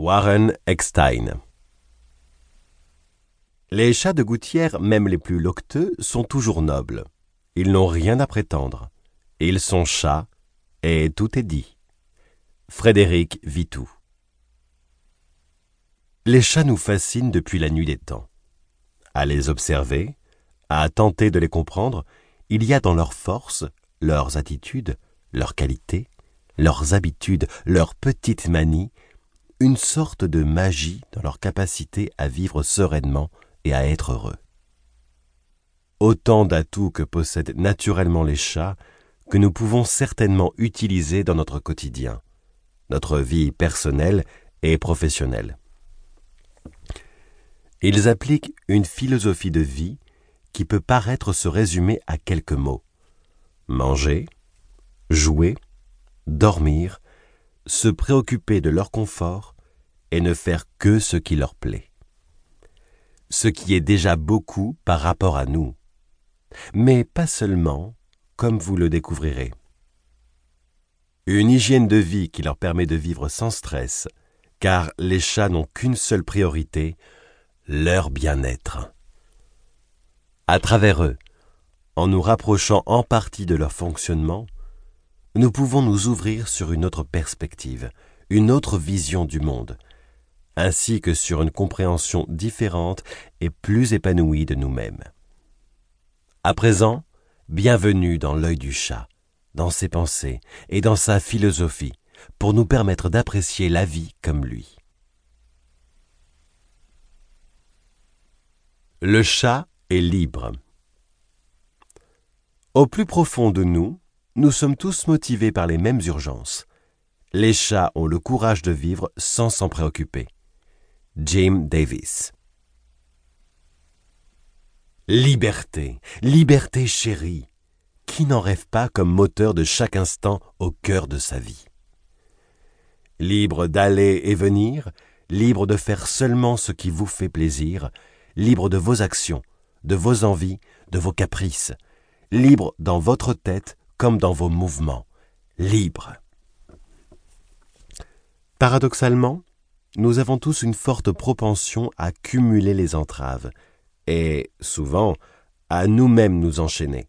Warren Eckstein Les chats de gouttière, même les plus loqueteux, sont toujours nobles. Ils n'ont rien à prétendre. Ils sont chats, et tout est dit. Frédéric Vitou Les chats nous fascinent depuis la nuit des temps. À les observer, à tenter de les comprendre, il y a dans leurs forces, leurs attitudes, leurs qualités, leurs habitudes, leurs petites manies, une sorte de magie dans leur capacité à vivre sereinement et à être heureux. Autant d'atouts que possèdent naturellement les chats que nous pouvons certainement utiliser dans notre quotidien, notre vie personnelle et professionnelle. Ils appliquent une philosophie de vie qui peut paraître se résumer à quelques mots. Manger, jouer, dormir, se préoccuper de leur confort et ne faire que ce qui leur plaît. Ce qui est déjà beaucoup par rapport à nous, mais pas seulement, comme vous le découvrirez. Une hygiène de vie qui leur permet de vivre sans stress, car les chats n'ont qu'une seule priorité, leur bien-être. À travers eux, en nous rapprochant en partie de leur fonctionnement, nous pouvons nous ouvrir sur une autre perspective, une autre vision du monde, ainsi que sur une compréhension différente et plus épanouie de nous-mêmes. À présent, bienvenue dans l'œil du chat, dans ses pensées et dans sa philosophie, pour nous permettre d'apprécier la vie comme lui. Le chat est libre. Au plus profond de nous, nous sommes tous motivés par les mêmes urgences. Les chats ont le courage de vivre sans s'en préoccuper. Jim Davis Liberté, liberté chérie. Qui n'en rêve pas comme moteur de chaque instant au cœur de sa vie? Libre d'aller et venir, libre de faire seulement ce qui vous fait plaisir, libre de vos actions, de vos envies, de vos caprices, libre dans votre tête comme dans vos mouvements, libre. Paradoxalement, nous avons tous une forte propension à cumuler les entraves, et, souvent, à nous-mêmes nous enchaîner.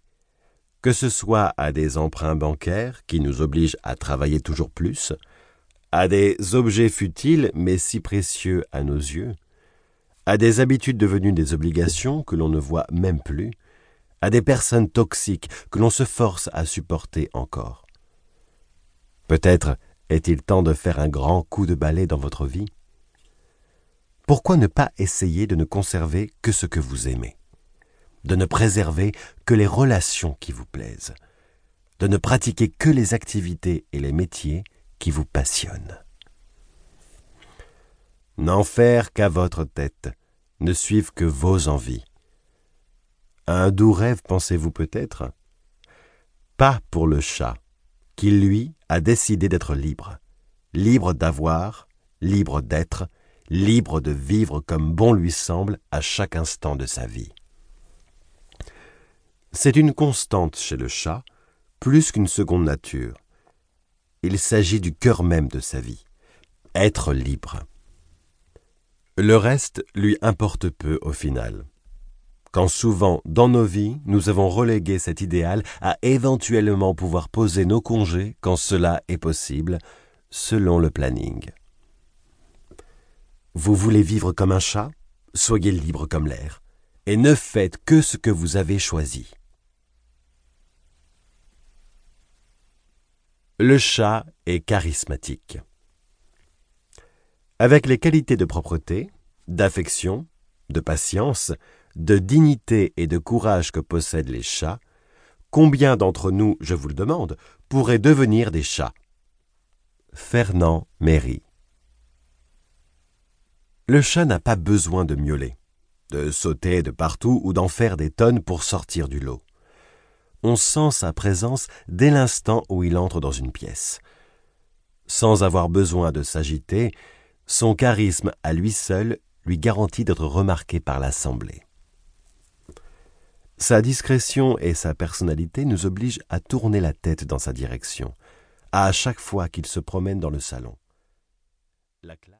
Que ce soit à des emprunts bancaires qui nous obligent à travailler toujours plus, à des objets futiles mais si précieux à nos yeux, à des habitudes devenues des obligations que l'on ne voit même plus, à des personnes toxiques que l'on se force à supporter encore. Peut-être est-il temps de faire un grand coup de balai dans votre vie. Pourquoi ne pas essayer de ne conserver que ce que vous aimez? De ne préserver que les relations qui vous plaisent? De ne pratiquer que les activités et les métiers qui vous passionnent? N'en faire qu'à votre tête, ne suivre que vos envies. Un doux rêve, pensez-vous peut-être? Pas pour le chat, qui lui a décidé d'être libre, libre d'avoir, libre d'être, libre de vivre comme bon lui semble à chaque instant de sa vie. C'est une constante chez le chat, plus qu'une seconde nature. Il s'agit du cœur même de sa vie, être libre. Le reste lui importe peu au final quand souvent dans nos vies nous avons relégué cet idéal à éventuellement pouvoir poser nos congés quand cela est possible, selon le planning. Vous voulez vivre comme un chat? Soyez libre comme l'air, et ne faites que ce que vous avez choisi. Le chat est charismatique. Avec les qualités de propreté, d'affection, de patience, de dignité et de courage que possèdent les chats, combien d'entre nous, je vous le demande, pourraient devenir des chats? Fernand Méry Le chat n'a pas besoin de miauler, de sauter de partout ou d'en faire des tonnes pour sortir du lot. On sent sa présence dès l'instant où il entre dans une pièce. Sans avoir besoin de s'agiter, son charisme à lui seul lui garantit d'être remarqué par l'assemblée. Sa discrétion et sa personnalité nous obligent à tourner la tête dans sa direction, à chaque fois qu'il se promène dans le salon.